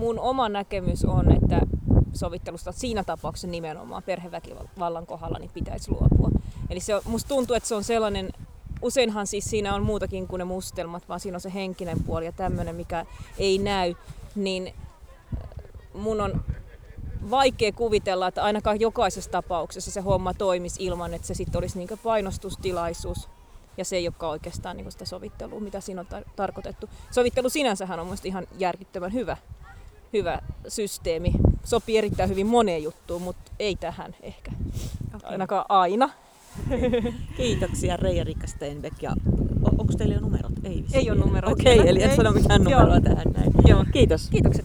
mun oma näkemys on, että sovittelusta siinä tapauksessa nimenomaan perheväkivallan kohdalla niin pitäisi luopua. Eli se, musta tuntuu, että se on sellainen, useinhan siis siinä on muutakin kuin ne mustelmat, vaan siinä on se henkinen puoli ja tämmöinen, mikä ei näy, niin mun on vaikea kuvitella, että ainakaan jokaisessa tapauksessa se homma toimisi ilman, että se sitten olisi niin painostustilaisuus ja se ei olekaan oikeastaan niin sitä sovittelua, mitä siinä on tar- tarkoitettu. Sovittelu sinänsähän on mielestäni ihan järkyttävän hyvä, hyvä systeemi. Sopii erittäin hyvin moneen juttuun, mutta ei tähän ehkä. Okay. Ainakaan aina. Kiitoksia Reija Rikka Steinbeck. Ja onko teillä jo numerot? Ei, ei ole numerot. Okei, okay, eli et sano mitään numeroa tähän näin. Joo. Kiitos. Kiitokset.